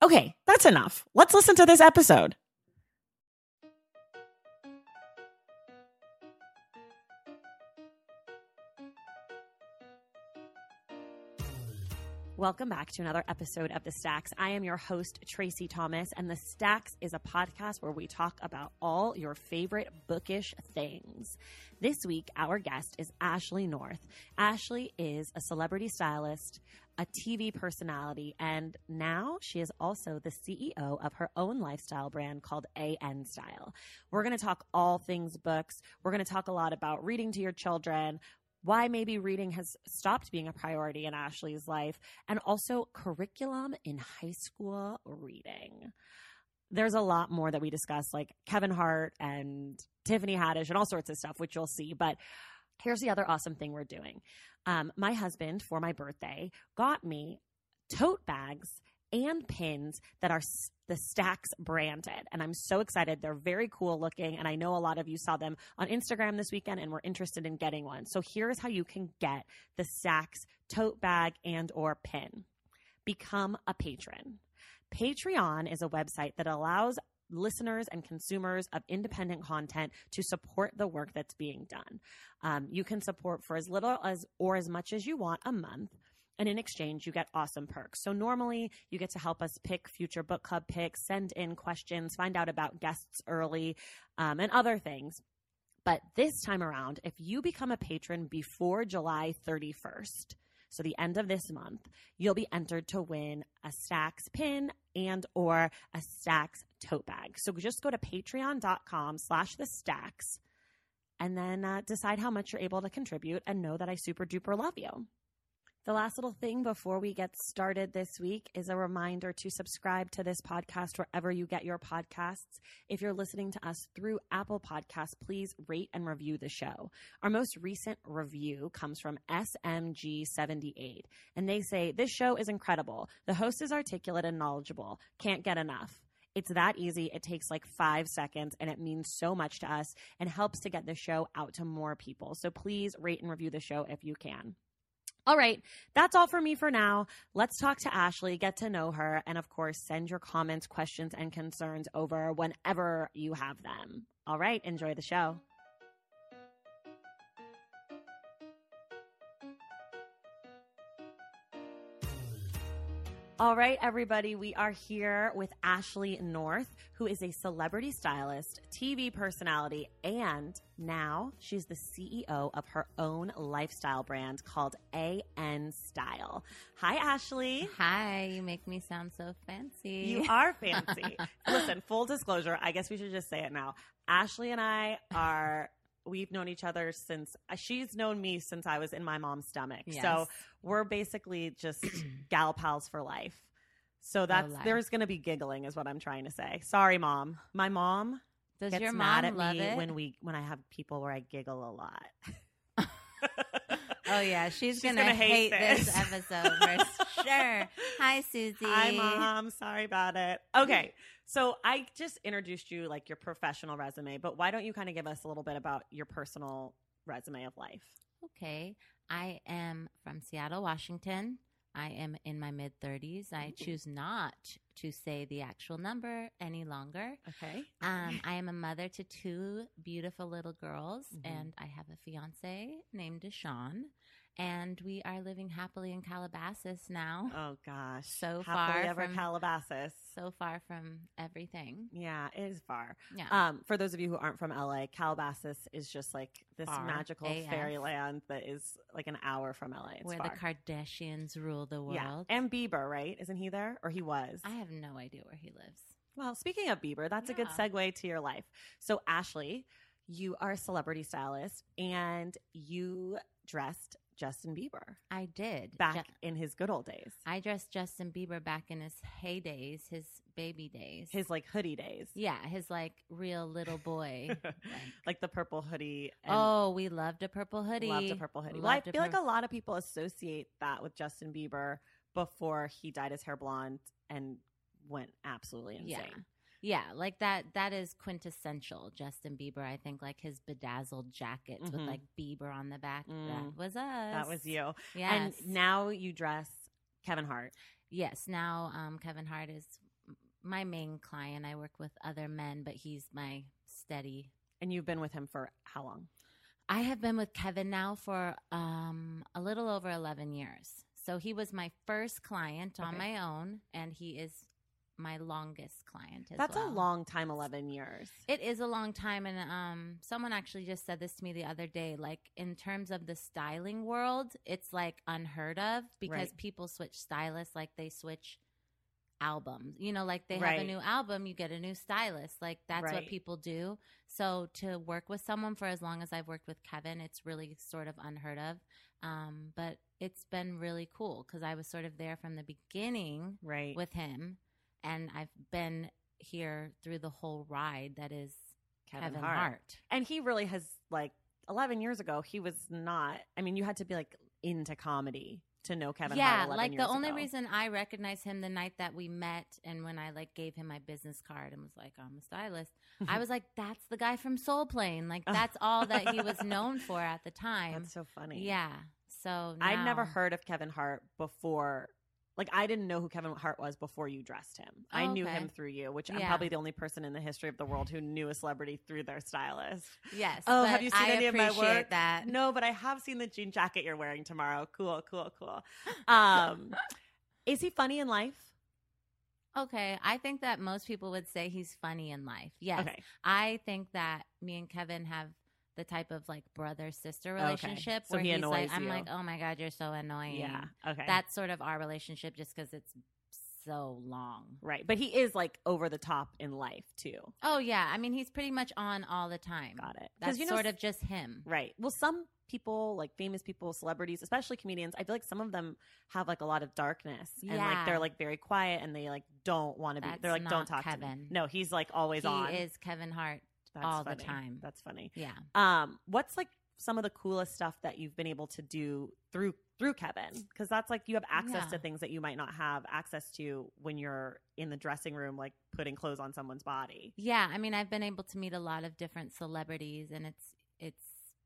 Okay, that's enough. Let's listen to this episode. Welcome back to another episode of The Stacks. I am your host, Tracy Thomas, and The Stacks is a podcast where we talk about all your favorite bookish things. This week, our guest is Ashley North. Ashley is a celebrity stylist, a TV personality, and now she is also the CEO of her own lifestyle brand called AN Style. We're going to talk all things books. We're going to talk a lot about reading to your children, why maybe reading has stopped being a priority in Ashley's life, and also curriculum in high school reading. There's a lot more that we discuss, like Kevin Hart and Tiffany Haddish and all sorts of stuff, which you'll see. But here's the other awesome thing we're doing. Um, my husband, for my birthday, got me tote bags and pins that are the Stacks branded. And I'm so excited. They're very cool looking. And I know a lot of you saw them on Instagram this weekend and were interested in getting one. So here's how you can get the Stacks tote bag and or pin. Become a patron. Patreon is a website that allows listeners and consumers of independent content to support the work that's being done. Um, you can support for as little as or as much as you want a month. And in exchange, you get awesome perks. So normally you get to help us pick future book club picks, send in questions, find out about guests early, um, and other things. But this time around, if you become a patron before July 31st, so the end of this month, you'll be entered to win a Stacks pin and or a Stacks tote bag. So just go to patreon.com slash the stacks and then uh, decide how much you're able to contribute and know that I super duper love you. The last little thing before we get started this week is a reminder to subscribe to this podcast wherever you get your podcasts. If you're listening to us through Apple Podcasts, please rate and review the show. Our most recent review comes from SMG78, and they say, This show is incredible. The host is articulate and knowledgeable. Can't get enough. It's that easy. It takes like five seconds and it means so much to us and helps to get the show out to more people. So please rate and review the show if you can. All right, that's all for me for now. Let's talk to Ashley, get to know her, and of course, send your comments, questions, and concerns over whenever you have them. All right, enjoy the show. All right, everybody, we are here with Ashley North, who is a celebrity stylist, TV personality, and now she's the CEO of her own lifestyle brand called AN Style. Hi, Ashley. Hi, you make me sound so fancy. You are fancy. Listen, full disclosure, I guess we should just say it now. Ashley and I are we've known each other since uh, she's known me since I was in my mom's stomach. Yes. So we're basically just gal pals for life. So that's life. there's going to be giggling is what I'm trying to say. Sorry mom. My mom Does gets your mad at me it? when we when I have people where I giggle a lot. oh yeah, she's, She's gonna, gonna hate hate, this. this. episode for sure. Hi, Susie. Hi mom, sorry about it. Okay. So I just introduced you like your professional resume, but why don't you kind of give us a little bit about your personal resume of life? Okay, I am from Seattle, Washington. I am in my mid 30s. I choose not to say the actual number any longer. Okay. Um, I am a mother to two beautiful little girls, Mhm. and I have a fiance named Deshaun. and we are living happily in Calabasas now. Oh gosh, So Happily far ever from- Calabasas. So far from everything. Yeah, it is far. Yeah. Um, for those of you who aren't from LA, Calabasas is just like this Far magical AF. fairyland that is like an hour from LA. It's where far. the Kardashians rule the world. Yeah, and Bieber, right? Isn't he there, or he was? I have no idea where he lives. Well, speaking of Bieber, that's a good segue to your life. So, Ashley, you are a celebrity stylist, and you dressed Justin Bieber I did. back Ju- in his good old days, I dressed Justin Bieber back in his heydays, his baby days. his like hoodie days. yeah, his like real little boy. like, like the purple hoodie. And oh, we loved a purple hoodie. loved a purple hoodie. Well, I feel like a lot of people associate that with Justin Bieber before he dyed his hair blonde and went absolutely insane. Yeah. Yeah, like that that is quintessential Justin Bieber. I think like his bedazzled jackets with Mhm. like Bieber on the back. Mm. That was us. That was you. Yes. And now you dress Kevin Hart. yes, now um Kevin Hart is my main client. I work with other men, but he's my steady. And you've been with him for how long? I have been with Kevin now for um a little over 11 years. So he was my first client on Okay. my own and he is my longest client as That's a long time, 11 years. It is a long time, and um, someone actually just said this to me the other day. Like in terms of the styling world, it's like unheard of because Right. people switch stylists like they switch albums. You know, like they have Right. a new album, you get a new stylist. Like that's what people do. So to work with someone for as long as I've worked with Kevin, it's really sort of unheard of. Um, but it's been really cool because I was sort of there from the beginning Right. with him, and I've been here through the whole ride that is Kevin, Kevin, Hart. Hart. And he really has, like, 11 years ago, he was not, I mean, you had to be, like, into comedy to know Kevin yeah, Hart 11 like the only reason I recognized him the night that we met and when I like gave him my business card and was like, I'm a stylist, I was like, that's the guy from Soul Plane. Like that's all that he was known for at the time. That's so funny. yeah. So I'd never heard of Kevin Hart before. Like, I didn't know who Kevin Hart was before you dressed him. I Oh, knew okay. him through you, which I'm probably the only person in the history of the world who knew a celebrity through their stylist. Yes. Oh, have you seen I any of my work? That No, but I have seen the jean jacket you're wearing tomorrow. Cool, cool, cool. Um, is he funny in life? Okay, I think that most people would say he's funny in life. Yes. Okay. I think that me and Kevin have the type of like brother sister Okay. relationship So where he he's like, I'm like, oh my god, you're so annoying. Yeah. Okay. that's sort of our relationship, just because it's so long. right. But he is like over the top in life too. Oh yeah, I mean he's pretty much on all the time. Got it. That's you know, sort of just him. Right. Well, some people, like famous people, celebrities, especially comedians, I feel like some of them have like a lot of darkness and like they're like very quiet and they like don't want to be. That's they're like, don't talk to me. No, he's like always he on. is Kevin Hart. That's all the time. That's funny. Yeah. Um, what's like some of the coolest stuff that you've been able to do through through Kevin? Because that's like you have access Yeah. to things that you might not have access to when you're in the dressing room, like putting clothes on someone's body. Yeah, I mean, I've been able to meet a lot of different celebrities, and it's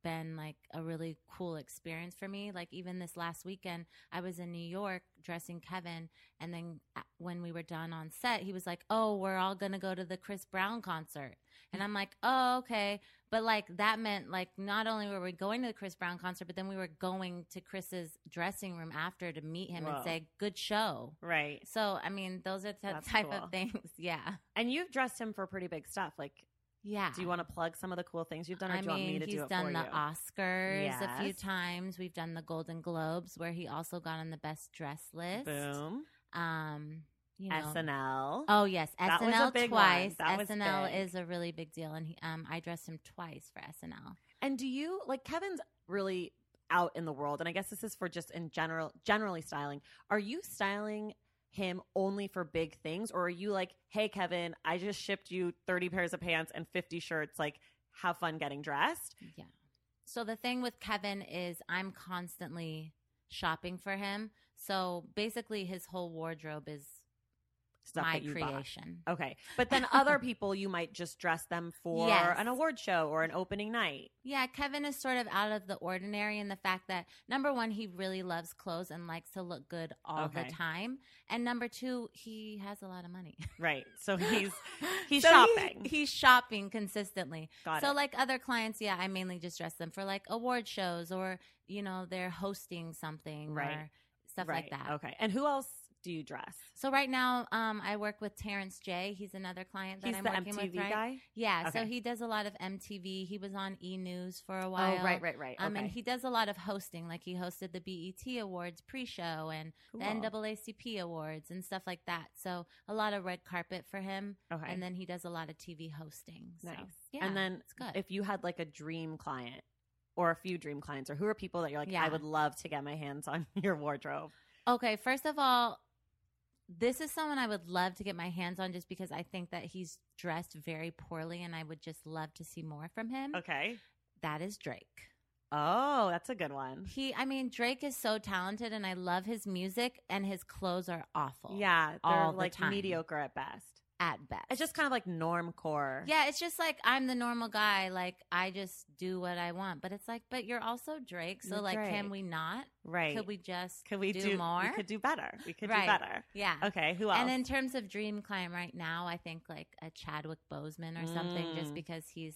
been like a really cool experience for me. Like even this last weekend, I was in New York dressing Kevin, and then uh, when we were done on set, he was like, "Oh, we're all gonna go to the Chris Brown concert," and I'm like, "Oh, okay." But like that meant like not only were we going to the Chris Brown concert, but then we were going to Chris's dressing room after to meet him Whoa. and say, "Good show." Right. So I mean, those are the That's type cool. of things. Yeah, And you've dressed him for pretty big stuff. Like, yeah. do you want to plug some of the cool things you've done, or I do you want me mean, to he's do it done for the you? Oscars a few times. We've done the Golden Globes, where he also got on the best dress list. Boom. Um, you know. SNL. Oh yes, That SNL twice. SNL is a really big deal, and he, um, I dressed him twice for SNL. And do you like Kevin's really out in the world? And I guess this is for just in general, generally styling. Are you styling him only for big things, or are you like, hey, Kevin, I just shipped you thirty pairs of pants and fifty shirts. Like, have fun getting dressed. Yeah. So the thing with Kevin is I'm constantly shopping for him. So basically his whole wardrobe is Stuff my that you bought. creation. Okay. But then other people, you might just dress them for Yes. an award show or an opening night. Yeah, Kevin is sort of out of the ordinary in the fact that number one, he really loves clothes and likes to look good all Okay. the time, and number two, he has a lot of money. Right. So he's he's So he- shopping. he's shopping consistently. Got so it. like other clients, yeah, I mainly just dress them for like award shows or you know they're hosting something Right. or stuff right. like that. Okay. And who else do you dress? So right now, um, I work with Terrence J. He's another client that He's I'm the working MTV with. Right? guy. Yeah, so he does a lot of MTV. He was on E News for a while. Oh, right, right, right. Um, okay. and he does a lot of hosting. Like he hosted the BET Awards pre-show and the NAACP Awards and stuff like that. So a lot of red carpet for him. Okay. And then he does a lot of TV hosting. So, nice. Yeah, and then it's good. if you had like a dream client or a few dream clients or who are people that you're like, I would love to get my hands on your wardrobe. Okay, first of all, this is someone I would love to get my hands on just because I think that he's dressed very poorly and I would just love to see more from him. Okay. That is Drake. Oh, that's a good one. He I mean Drake is so talented and I love his music and his clothes are awful. Yeah, they're all the like time. mediocre at best. At best. It's just kind of like norm core. Yeah, it's just like I'm the normal guy. Like I just do what I want. But it's like, but you're also Drake. So You're like, Drake. can we not? right. Could we just Could we do, do, more? We could do better. We could Right. do better. yeah. Okay, who else? And in terms of dream client right now, I think like a Chadwick Boseman or something, just Mm. because he's,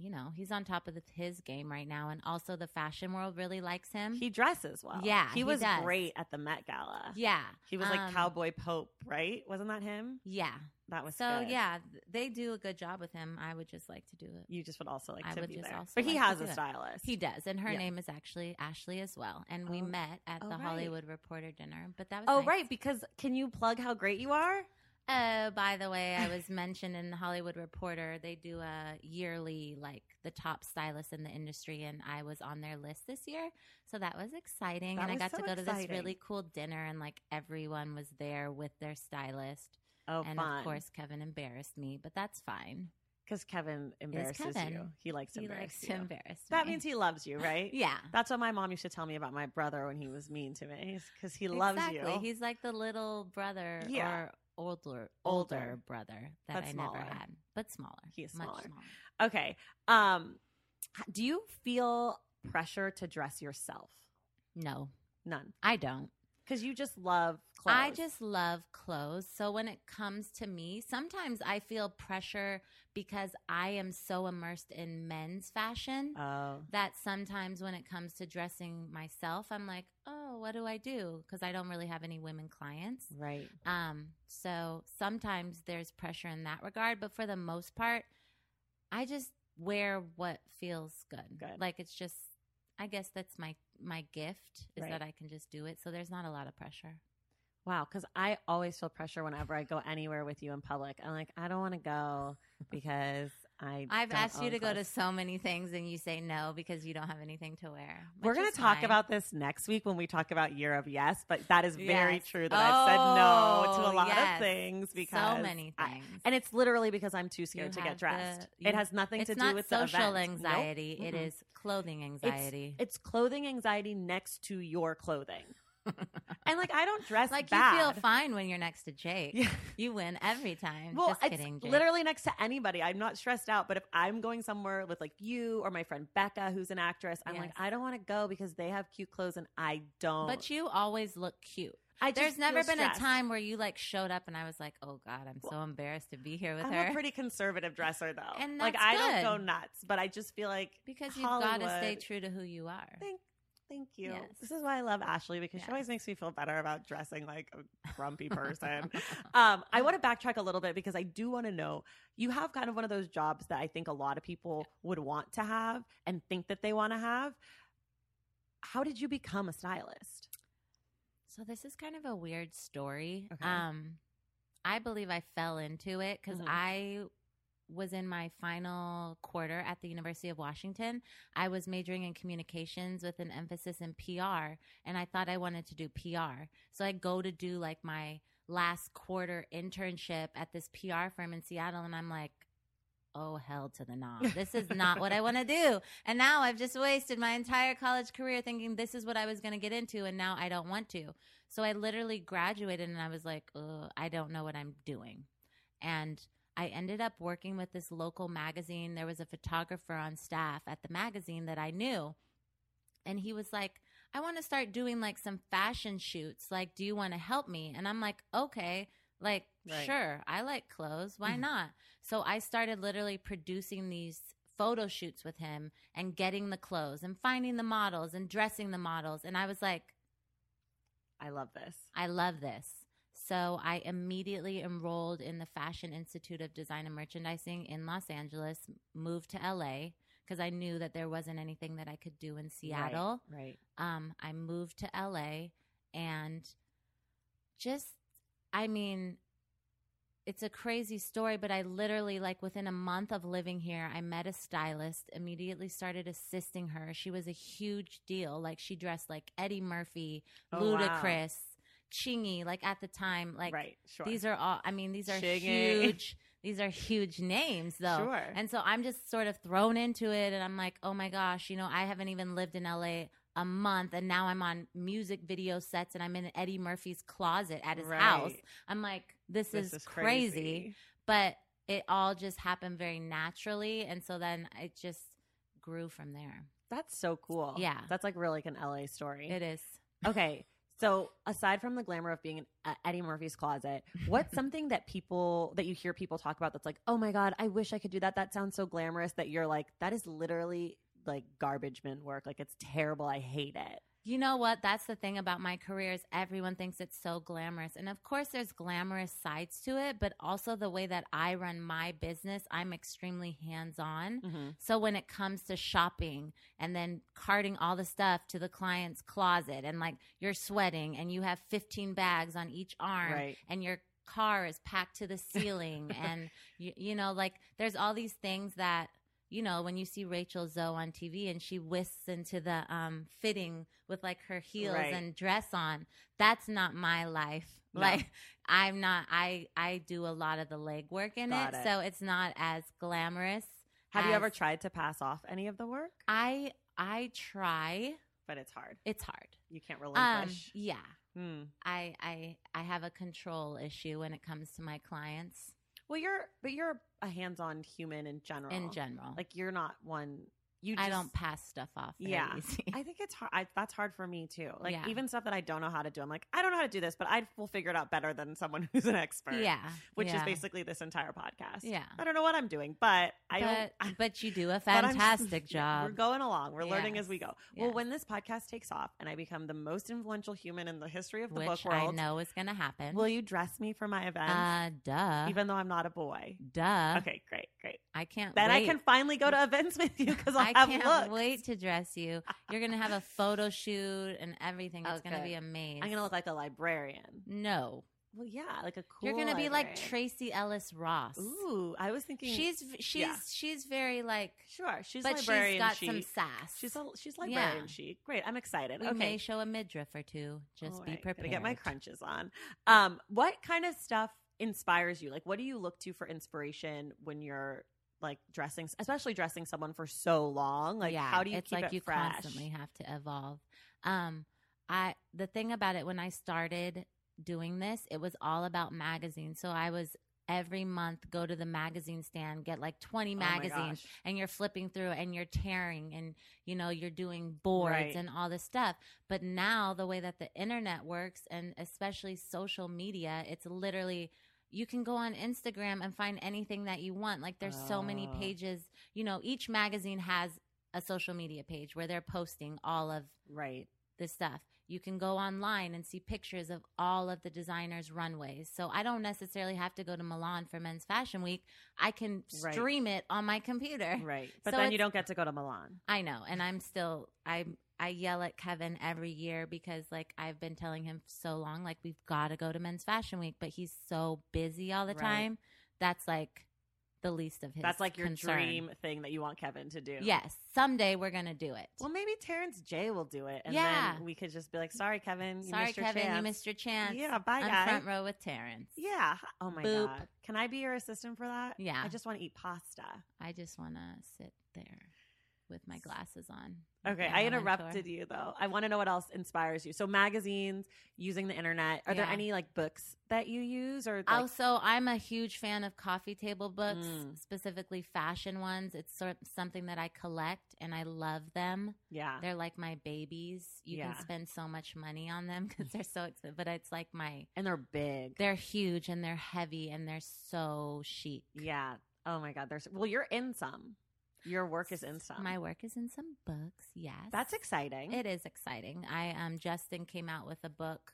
you know, he's on top of the, his game right now, and also the fashion world really likes him. he dresses well. Yeah, he he was does. great at the Met Gala. yeah, He was like um, Cowboy Pope, right? Wasn't that him? Yeah. That was So good. yeah, they do a good job with him. I would just like to do it. You just would also like I to would be just there, also but he like to has a it. stylist. He does, and her Yeah. name is actually Ashley as well. And we Oh. met at Oh, the right. Hollywood Reporter dinner. But that was Oh nice. right, because can you plug how great you are? Oh, by the way, I was mentioned in the Hollywood Reporter. They do a yearly, like the top stylists in the industry, and I was on their list this year. So that was exciting. That and I got so to go to this really cool dinner, and like everyone was there with their stylist. Oh, and fun. of course, Kevin embarrassed me, but that's fine. Because Kevin embarrasses Kevin. you. He likes to He embarrass likes you. to embarrass that me. means he loves you, right? yeah. That's what my mom used to tell me about my brother when he was mean to me, because he loves exactly. you. He's like the little brother Yeah. or older Older. older brother that But I smaller. never had, but smaller. He is much smaller. smaller. Okay. Um, do you feel pressure to dress yourself? No, None, I don't. Because you just love clothes. I just love clothes. So when it comes to me, sometimes I feel pressure because I am so immersed in men's fashion oh that sometimes when it comes to dressing myself, I'm like, oh, what do I do? Because I don't really have any women clients. right. Um, so sometimes there's pressure in that regard, but for the most part, I just wear what feels good. Good. Like it's just I guess that's my my gift is Right. that I can just do it. So there's not a lot of pressure. Wow, because I always feel pressure whenever I go anywhere with you in public. I'm like, I don't want to go because I. I've asked you to go to so many things and you say no because you don't have anything to wear. We're going to talk fine. about this next week when we talk about Year of Yes, but that is very Yes. true that I've said no to a Oh, lot of things because so many I- and it's literally because I'm too scared You to get dressed. the- it has nothing to do with the social event. Nope. anxiety. It Mm-mm. is clothing It's- anxiety. It's, clothing anxiety next to your clothing. And like I don't dress like bad. you feel fine when you're next to Jake. Yeah. You win every time. Well, Just it's kidding, Jake. literally next to anybody. I'm not stressed out, but if I'm going somewhere with like you or my friend Becca, who's an actress, I'm like, I don't want to go because they have cute clothes and I don't. But you always look cute. I There's never been stressed. a time where you like showed up and I was like, "Oh God, I'm so embarrassed to be here with her. I'm a pretty conservative dresser though. And like that's I don't go nuts, but I just feel like because you've got to stay true to who you are. thank thank you. Yes. This is why I love Ashley because she always makes me feel better about dressing like a grumpy person. um, I want to backtrack a little bit because I do want to know you have kind of one of those jobs that I think a lot of people would want to have and think that they want to have. How did you become a stylist? So this is kind of a weird story. Okay. Um, I believe I fell into it because Mhm. I was in my final quarter at the University of Washington. I was majoring in communications with an emphasis in PR, and I thought I wanted to do PR. So I go to do like my last quarter internship at this PR firm in Seattle, and I'm like, oh hell to the no. This is not what I want to do. And now I've just wasted my entire college career thinking this is what I was going to get into, and now I don't want to. So I literally graduated, and I was like, I don't know what I'm doing, and. I ended up working with this local magazine. There was a photographer on staff at the magazine that I knew. And he was like, I want to start doing like some fashion shoots. Like, do you want to help me? And I'm like, okay. Like, Right. sure, I like clothes. Why Mhm. not? So I started literally producing these photo shoots with him and getting the clothes and finding the models and dressing the models. And I was like, I love this. I love this. So I immediately enrolled in the Fashion Institute of Design and Merchandising in Los Angeles, moved to LA because I knew that there wasn't anything that I could do in Seattle Right. um, I moved to LA and just, I mean, it's a crazy story, but I literally, like, within a month of living here, I met a stylist, immediately started assisting her. She was a huge deal. Like, she dressed like Eddie Murphy, Oh, wow. Chingy, like, at the time. Like, right. Sure. these are all, I mean, these are Chingy. huge. These are huge names, though. Sure. And so I'm just sort of thrown into it, and I'm like, oh my gosh, you know, I haven't even lived in LA a month, and now I'm on music video sets, and I'm in Eddie Murphy's closet at his Right. house. I'm like, this, This is, crazy. But it all just happened very naturally, and so then it just grew from there. That's so cool. Yeah. That's like really like an LA story. It is. Okay. So aside from the glamour of being in uh, Eddie Murphy's closet, what's something that people that you hear people talk about that's like, oh my god, I wish I could do that. That sounds so glamorous. That you're like, that is literally like garbage bin work. Like it's terrible. I hate it. You know what? That's the thing about my career is everyone thinks it's so glamorous. And of course there's glamorous sides to it, but also the way that I run my business, I'm extremely hands-on. Mm-hmm. So when it comes to shopping and then carting all the stuff to the client's closet and like you're sweating and you have 15 bags on each arm Right. and your car is packed to the ceiling and you, you know like there's all these things that you know when you see Rachel Zoe on TV and she whisks into the um fitting with like her heels Right. and dress on that's not my life No. like I'm not I I do a lot of the legwork in it, it. so it's not as glamorous Have you ever tried to pass off any of the work? I I try. But it's hard. It's hard. You can't Um, relinquish. yeah. Hmm. I I I have a control issue when it comes to my clients Well, you're but you're a hands-on human in general. in general. like you're not one. You I don't pass stuff off. Yeah. easy. I think it's hard. I, that's hard for me too. Like Yeah. even stuff that I don't know how to do. I'm like, I don't know how to do this, but I will figure it out better than someone who's an expert. yeah, Which is basically this entire podcast. Yeah. I don't know what I'm doing, but I But don't. but you do a fantastic job. We're going along. We're learning as we Yes. go. Well, when this podcast takes off and I become the most influential human in the history of the which book world, I know is going to happen. will you dress me for my event? uh, duh, even though I'm not a boy. duh. Okay, great, great. I can't. Then I can finally go to events with you because I'll I can't wait to dress you. You're gonna have a photo shoot and everything. It's gonna be amazing. I'm gonna look like a librarian. no. Well, yeah, like a cool. You're gonna be like. Tracee Ellis Ross. Ooh, I was thinking She's she's yeah. she's very like, sure. She's but she's librarian got chic. some sass. She's a, she's librarian Yeah. chic. Great, I'm excited. we okay, may show a midriff or two. Just All be right, prepared. Gotta get my crunches on. Um, what kind of stuff inspires you? Like, what do you look to for inspiration when you're like dressing, especially dressing someone for so long? Like, yeah, how do you it's keep like it you fresh? constantly have to evolve. Um, I the thing about it when I started doing this, it was all about magazines. So I was every month go to the magazine stand, get like 20 magazines, gosh. and you're flipping through and you're tearing and you know you're doing boards Right. and all this stuff but now the way that the internet works and especially social media it's literally you can go on Instagram and find anything that you want like there's so many Oh. pages you know each magazine has a social media page where they're posting all of Right. this stuff. You can go online and see pictures of all of the designers' runways. So I don't necessarily have to go to Milan for Men's Fashion Week. I can Right. stream it on my computer. Right. But So then you don't get to go to Milan. I know, and I'm still I'm I yell at Kevin every year because like I've been telling him so long like we've got to go to Men's Fashion Week, but he's so busy all the Right. time. That's like the least of his. That's like your concern. dream thing that you want Kevin to do. Yes, someday we're gonna do it. Well, maybe Terrence J will do it, and Yeah. then we could just be like, "Sorry, Kevin. You Sorry, missed your Kevin, you missed your chance. Yeah, bye, I'm guy. front row with Terrence. Yeah. Oh my Boop. god. Can I be your assistant for that? Yeah. I just want to eat pasta. I just want to sit there with my glasses on. Okay, I interrupted you though. I want to know what else inspires you. So magazines, using the internet. Are there any like books that you use or like, also, I'm a huge fan of coffee table books, Mm. specifically fashion ones. It's sort of something that I collect and I love them. yeah. They're like my babies. You Yeah. can spend so much money on them because they're so expensive, but it's like my, And they're big. they're huge and they're heavy and they're so chic. yeah. Oh my god. There's well, you're in some. Your work is in some. My work is in some books. Yes. That's exciting. It is exciting. I um Justin came out with a book.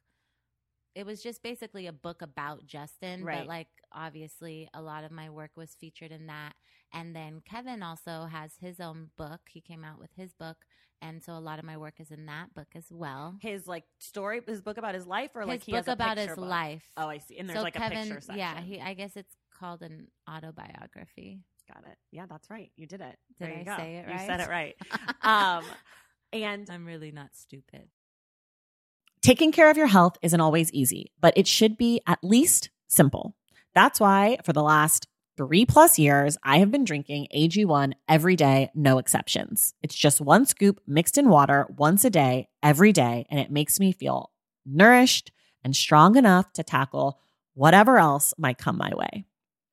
It was just basically a book about Justin, Right. but like obviously a lot of my work was featured in that. And then Kevin also has his own book. He came out with his book, and so a lot of my work is in that book as well. his like story, his book about his life, or his like book about his book? life. Oh, I see. And there's so like Kevin, a picture section. yeah, he, I guess it's called an autobiography. Got it. Yeah, that's right. You did it. Did I go. say it You said it right. um, and I'm really not stupid. Taking care of your health isn't always easy, but it should be at least simple. That's why for the last three plus years, I have been drinking AG1 every day, no exceptions. It's just one scoop mixed in water once a day, every day, and it makes me feel nourished and strong enough to tackle whatever else might come my way.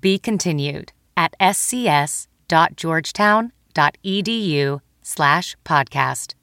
Be continued at scs.georgetown.edu slash podcast.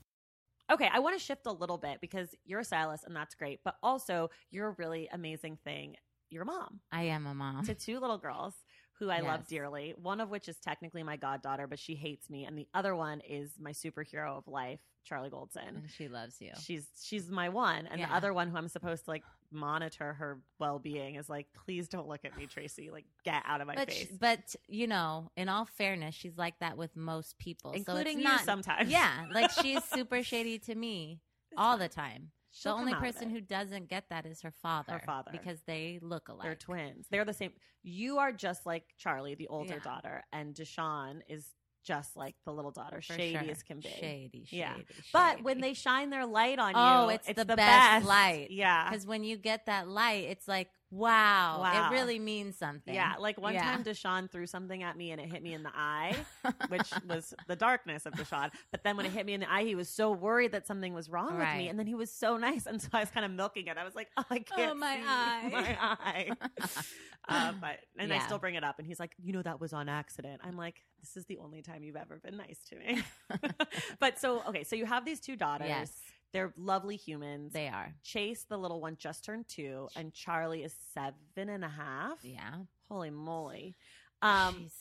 Okay, I want to shift a little bit because you're a stylist and that's great, but also you're a really amazing thing. You're a mom I am a mom. to two little girls who I love dearly. One of which is technically my goddaughter, but she hates me, and the other one is my superhero of life, Charlie Goldson. She loves you. She's she's my one, and the other one who I'm supposed to like monitor her well being is like, please don't look at me, Tracy. Like, get out of my but, face. sh- but you know, in all fairness, she's like that with most people, Including so it's you not, sometimes. Yeah, like she's super shady to me all the time. She'll the only come out of person who doesn't get that is her father. Her father. because they look alike. They're twins. They're the same. You are just like Charlie, the older Yeah. daughter, and Deshawn is just like the little daughter, For shady sure. as can be. Shady, shady. Yeah. But when they shine their light on Oh, you, it's the best light. Yeah. Because when you get that light, it's like, wow, Wow. it really means something. Yeah, like one Yeah. time Deshaun threw something at me and it hit me in the eye, which was the darkness of Deshaun. But then when it hit me in the eye, he was so worried that something was wrong with me, and then he was so nice, and so I was kind of milking it. I was like, "Oh, I can't my see eye." my eye." uh, but and I still bring it up, and he's like, "You know, that was on accident." I'm like, "This is the only time you've ever been nice to me." but so okay, so you have these two daughters. Yes, They're lovely humans. they are. Chase, the little one, just turned two, and Charlie is seven and a half. Yeah. Holy moly. Um, Jeez.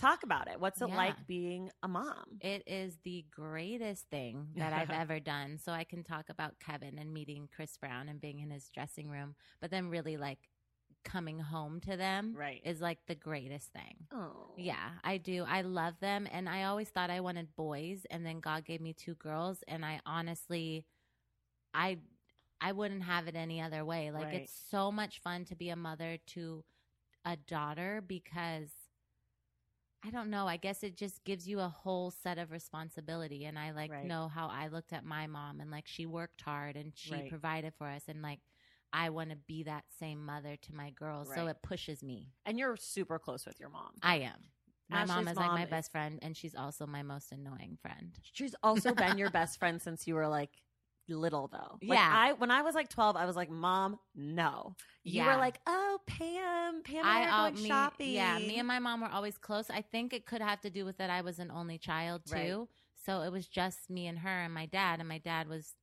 talk about it. What's it Yeah. like being a mom? It is the greatest thing that I've ever done. So I can talk about Kevin and meeting Chris Brown and being in his dressing room, but then really like coming home to them Right. is like the greatest thing. Oh. Yeah, I do. I love them. And I always thought I wanted boys. And then God gave me two girls. And I honestly, I. I wouldn't have it any other way. Like Right. it's so much fun to be a mother to a daughter because I don't know. I guess it just gives you a whole set of responsibility. And I like Right. know how I looked at my mom and like she worked hard and she Right. provided for us. And like I want to be that same mother to my girls. So it pushes me. And you're super close with your mom. I am. My mom Ashley's is like mom my is- best friend, and she's also my most annoying friend. She's also been your best friend since you were like little though. Like, Yeah. I when I was like 12, I was like, "Mom, no." You Yeah. were like, "Oh, Pam, Pam and I, I, are going me, shopping." yeah, me and my mom were always close. I think it could have to do with that I was an only child too, Right. so it was just me and her and my dad, and my dad was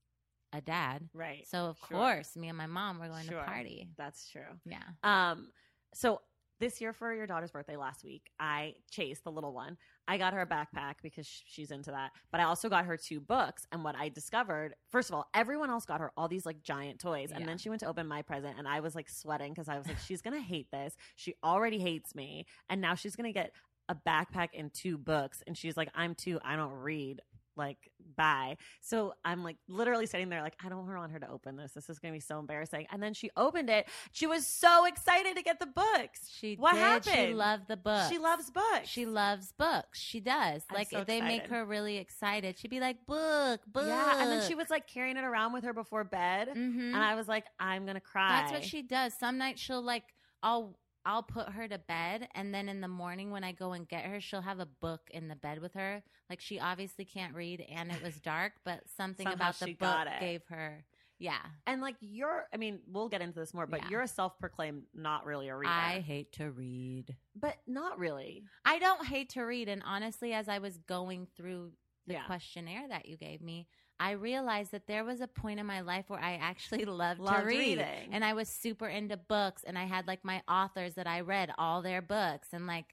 a dad. Right. So of Sure. course, me and my mom were going Sure. to party. That's true. Yeah, Um, so this year for your daughter's birthday last week, I chased the little one. I got her a backpack because she's into that, but I also got her two books. And what I discovered, first of all, everyone else got her all these like giant toys, and Yeah. then she went to open my present, and I was like sweating because I was like, she's gonna hate this. She already hates me, and now she's gonna get a backpack and two books, and she's like, I'm two, I don't read. Like, bye. So I'm like literally sitting there, like, I don't want her to open this. This is going to be so embarrassing. And then she opened it. She was so excited to get the books. she What did. She loved the book. She loves books. She loves books. She does. I'm like so they make her really excited. She'd be like, "Book, book." Yeah. And then she was like carrying it around with her before bed. Mhm. And I was like, I'm going to cry. That's what she does. Some nights she'll like I'll I'll put her to bed and then in the morning when I go and get her, she'll have a book in the bed with her. Like she obviously can't read and it was dark, but something Somehow about the book gave her yeah. And like you're, I mean, we'll get into this more, but Yeah. you're a self-proclaimed not really a reader. I hate to read. but not really. I don't hate to read and honestly as I was going through the Yeah. questionnaire that you gave me, I realized that there was a point in my life where I actually loved, Loved to read. reading. And I was super into books and I had like my authors that I read all their books and like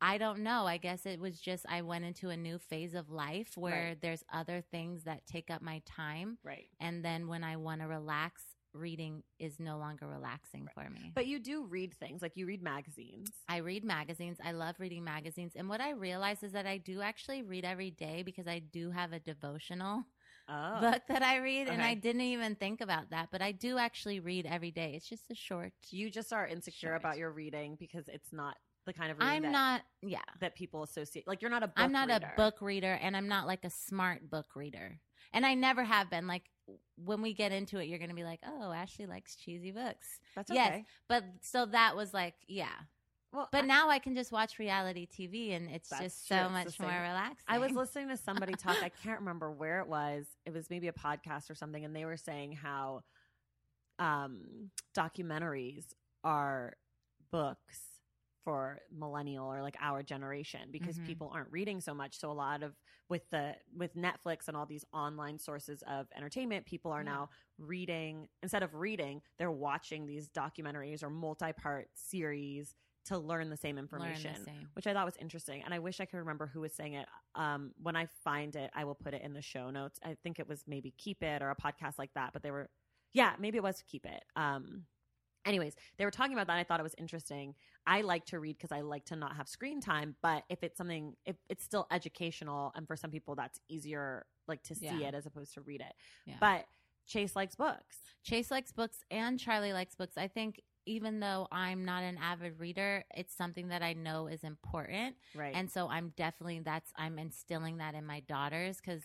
I don't know. I guess it was just I went into a new phase of life where Right. there's other things that take up my time Right. and then when I want to relax, reading is no longer relaxing for me. But you do read things like you read magazines. I read magazines. I love reading magazines. And what I realize is that I do actually read every day because I do have a devotional Oh. book that I read. And I didn't even think about that, but I do actually read every day. It's just a short. you just are insecure Short. about your reading because it's not the kind of reading I'm that, not, yeah. that people associate. Like you're not a book I'm not reader. a book reader and I'm not like a smart book reader. And I never have been. Like when we get into it, you're going to be like, oh, Ashley likes cheesy books. That's Yes. okay. But so that was like, yeah. Well, But I- now I can just watch reality TV and it's just so the much more relaxing. I was listening to somebody talk. I can't remember where it was. It was maybe a podcast or something, and they were saying how um, documentaries are books for millennial or like our generation because Mhm. people aren't reading so much. So a lot of with the with Netflix and all these online sources of entertainment, people are Yeah. now reading instead of reading, they're watching these documentaries or multi-part series to learn the same information the same. which I thought was interesting. And I wish I could remember who was saying it. Um, when I find it, I will put it in the show notes. I think it was maybe Keep It or a podcast like that, but they were, yeah, maybe it was Keep It. Um, anyways, they were talking about that. I thought it was interesting. I like to read because I like to not have screen time, but if it's something, if it's still educational, and for some people that's easier, like to see Yeah. it as opposed to read it. Yeah. But Chase likes books. Chase likes books and Charlie likes books. I think even though I'm not an avid reader, it's something that I know is important. Right. And so I'm definitely that's I'm instilling that in my daughters because.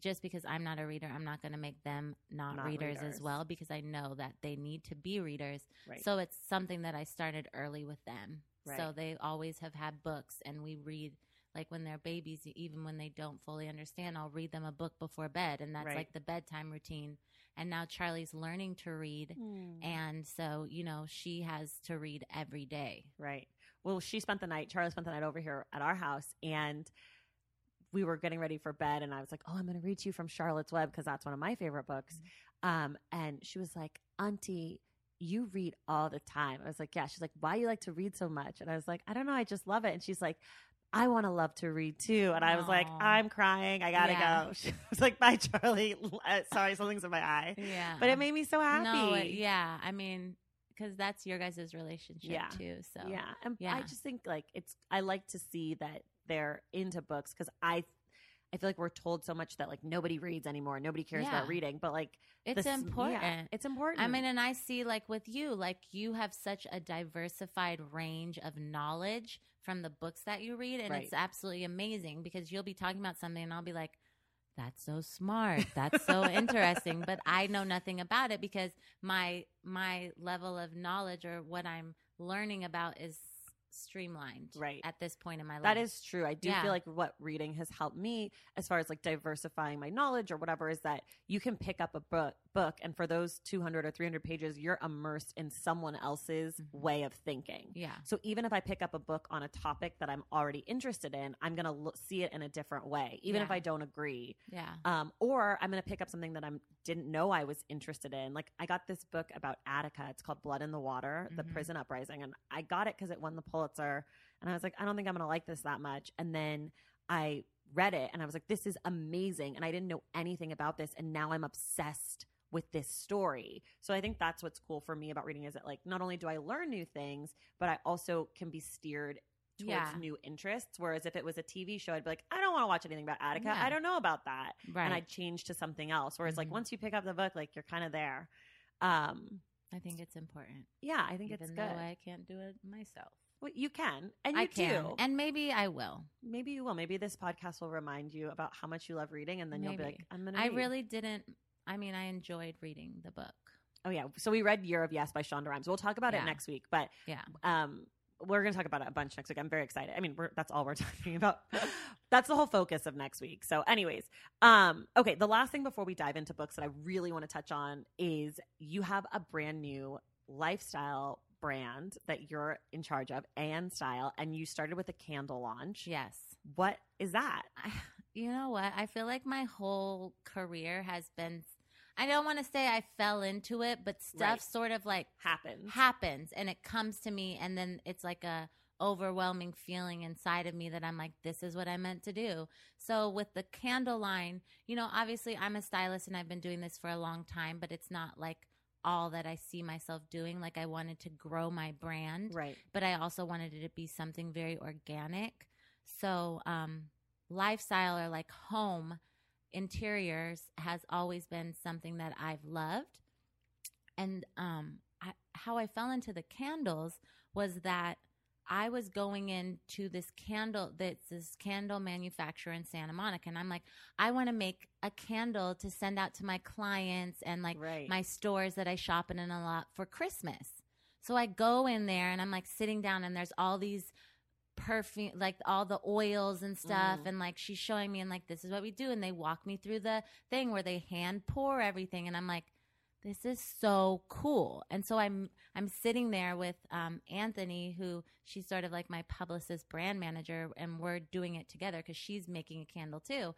Just because I'm not a reader, I'm not going to make them not, Not readers, readers. as well because I know that they need to be readers. Right. So it's something that I started early with them. Right. So they always have had books and we read like when they're babies, even when they don't fully understand, I'll read them a book before bed and that's Right. like the bedtime routine. And now Charlie's learning to read. Mm. And so, you know, she has to read every day. Right. Well, she spent the night, Charlie spent the night over here at our house, and we were getting ready for bed. And I was like, Oh, I'm going to read to you from Charlotte's Web because that's one of my favorite books. Um, and she was like, Auntie, you read all the time. I was like, Yeah. She's like, Why you like to read so much? And I was like, I don't know. I just love it. And she's like, I want to love to read too. And I was like, I'm crying. I got to Yeah. go. She was like, Bye, Charlie. Uh, Sorry, something's in my eye. Yeah. But it made me so happy. No, it- yeah. I mean, because that's your guys' relationship Yeah. too. So Yeah, and I just think like it's. I like to see that they're into books because I, I feel like we're told so much that like nobody reads anymore, nobody cares Yeah. about reading, but like it's this- yeah, important. it's important. I mean, and I see like with you, like you have such a diversified range of knowledge from the books that you read, and Right. it's absolutely amazing because you'll be talking about something, and I'll be like, "That's so smart. That's so interesting," but I know nothing about it because my my level of knowledge or what I'm learning about is streamlined Right. at this point in my life. that is true. I do Yeah. feel like what reading has helped me as far as like diversifying my knowledge or whatever is that you can pick up a book book and for those 200 or 300 pages you're immersed in someone else's Mhm. way of thinking. yeah. So even if I pick up a book on a topic that I'm already interested in, I'm going to look, see it in a different way, even if I don't agree. Yeah. Um, or I'm going to pick up something that I didn't know I was interested in. Like I got this book about Attica. It's called Blood in the Water: The Mhm. Prison Uprising, and I got it because it won the Pulitzer. And I was like, I don't think I'm going to like this that much. And then I read it, and I was like, this is amazing. And I didn't know anything about this, and now I'm obsessed with this story. So I think that's what's cool for me about reading is that like not only do I learn new things, but I also can be steered towards Yeah. new interests. Whereas if it was a TV show, I'd be like, I don't want to watch anything about Attica. Yeah. I don't know about that Right. and I'd change to something else. Whereas like Mhm. once you pick up the book, like you're kind of there. Um, I think it's important. yeah, I think even it's good. I can't do it myself. well, you can, and you I can, do. and maybe I will. maybe you will. Maybe this podcast will remind you about how much you love reading, and then you'll be like, I'm gonna. I read. really didn't. I mean, I enjoyed reading the book. Oh yeah. So we read Year of Yes by Shonda Rhimes. We'll talk about it next week, but Yeah. um, we're going to talk about it a bunch next week. I'm very excited. I mean, we're, that's all we're talking about. that's the whole focus of next week. So, anyways, um, okay. The last thing before we dive into books that I really want to touch on is you have a brand new lifestyle brand that you're in charge of, and Style, and you started with a candle launch. Yes. What is that? I, you know what? I feel like my whole career has been. I don't want to say I fell into it, but stuff Right. sort of like Happens. happens and it comes to me, and then it's like a overwhelming feeling inside of me that I'm like, this is what I meant to do. So with the candle line, you know, obviously I'm a stylist and I've been doing this for a long time, but it's not like all that I see myself doing. Like I wanted to grow my brand right. but I also wanted it to be something very organic. So, um, lifestyle or like home interiors has always been something that I've loved. And um, I, how I fell into the candles was that I was going into this candle that's this candle manufacturer in Santa Monica, and I'm like, I want to make a candle to send out to my clients and like Right. my stores that I shop in a lot for Christmas. So I go in there and I'm like sitting down and there's all these perfume like all the oils and stuff Mm. and like she's showing me and like this is what we do and they walk me through the thing where they hand pour everything and I'm like this is so cool. And so I'm I'm sitting there with um, Anthony, who she's sort of like my publicist brand manager, and we're doing it together because she's making a candle too.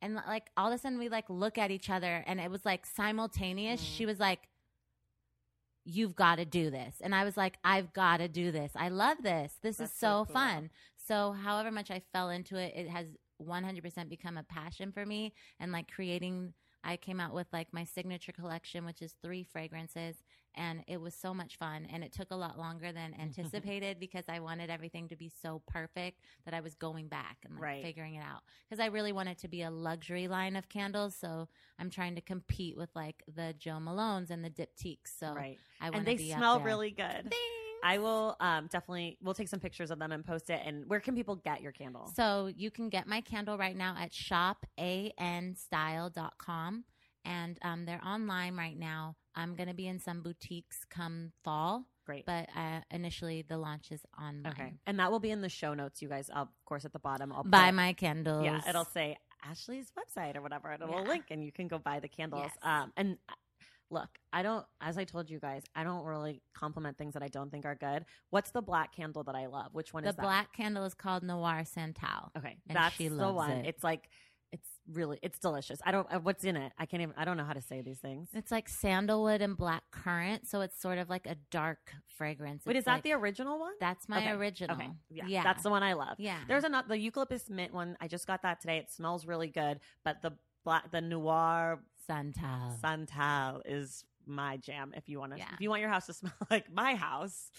And like all of a sudden we like look at each other, and it was like simultaneous. Mm. She was like, "You've got to do this," and I was like, "I've got to do this. I love this. This That's is so so cool. fun." So, however much I fell into it, it has 100% become a passion for me, and like creating I came out with like my signature collection, which is three fragrances, and it was so much fun and it took a lot longer than anticipated because I wanted everything to be so perfect that I was going back and like Right. figuring it out because I really want it to be a luxury line of candles so I'm trying to compete with like the Jo Malones and the Diptyques so right. I want And they be smell really good. Thanks. I will um, definitely. We'll take some pictures of them and post it. And where can people get your candle? So you can get my candle right now at shopanstyle.com. And um, they're online right now. I'm going to be in some boutiques come fall, Great. but uh, initially the launch is online. okay, and that will be in the show notes, you guys. I'll, of course, at the bottom, I'll Buy put- my candles. Yeah, it'll say Ashley's website or whatever, and it'll Yeah. link, and you can go buy the candles. Yes. Um, and uh, look, I don't, as I told you guys, I don't really compliment things that I don't think are good. What's the black candle that I love? Which one The is that? The black candle is called Noir Santal. Okay, and that's she the one. it. It's like really it's delicious. I don't uh, what's in it. I can't even. I don't know how to say these things. It's like sandalwood and black currant, so it's sort of like a dark fragrance. Wait, It's is that like- the original one? That's my Okay, original. Okay, yeah, yeah, that's the one I love. Yeah. There's another the eucalyptus mint one. I just got that today. It smells really good, but the black the noir Santal. Santal is my jam. If you want to, Yeah. if you want your house to smell like my house,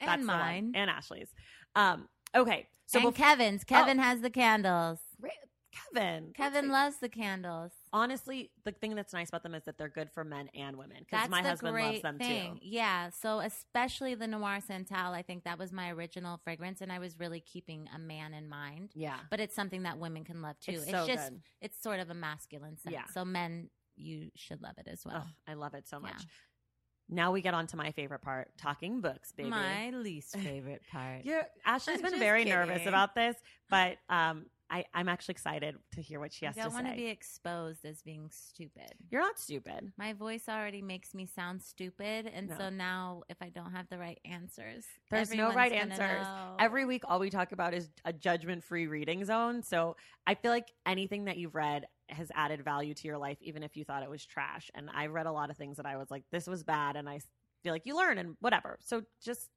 And that's the one. mine. and Ashley's. Um, okay, so and bef- Kevin's. Kevin has the candles. Kevin, Kevin that's loves the candles. honestly, the thing that's nice about them is that they're good for men and women because my husband great loves them thing. too. Yeah. So especially the Noir Santal, I think that was my original fragrance, and I was really keeping a man in mind. Yeah, But it's something that women can love too. It's It's, so just good. it's sort of a masculine scent. Yeah. So men, you should love it as well. oh, I love it so much. Yeah. Now we get on to my favorite part: talking books, baby. My least favorite part. You're, Ashley's I'm been very nervous about this, but um, I, I'm actually excited to hear what she has to say. I don't to want say. to be exposed as being stupid. You're not stupid. My voice already makes me sound stupid, and No. so now if I don't have the right answers, There's no everyone's right gonna answers. know. Every week, all we talk about is a judgment free reading zone. So I feel like anything that you've read has added value to your life, even if you thought it was trash. And I read a lot of things that I was like, this was bad. And I s- feel like you learn and whatever. So just,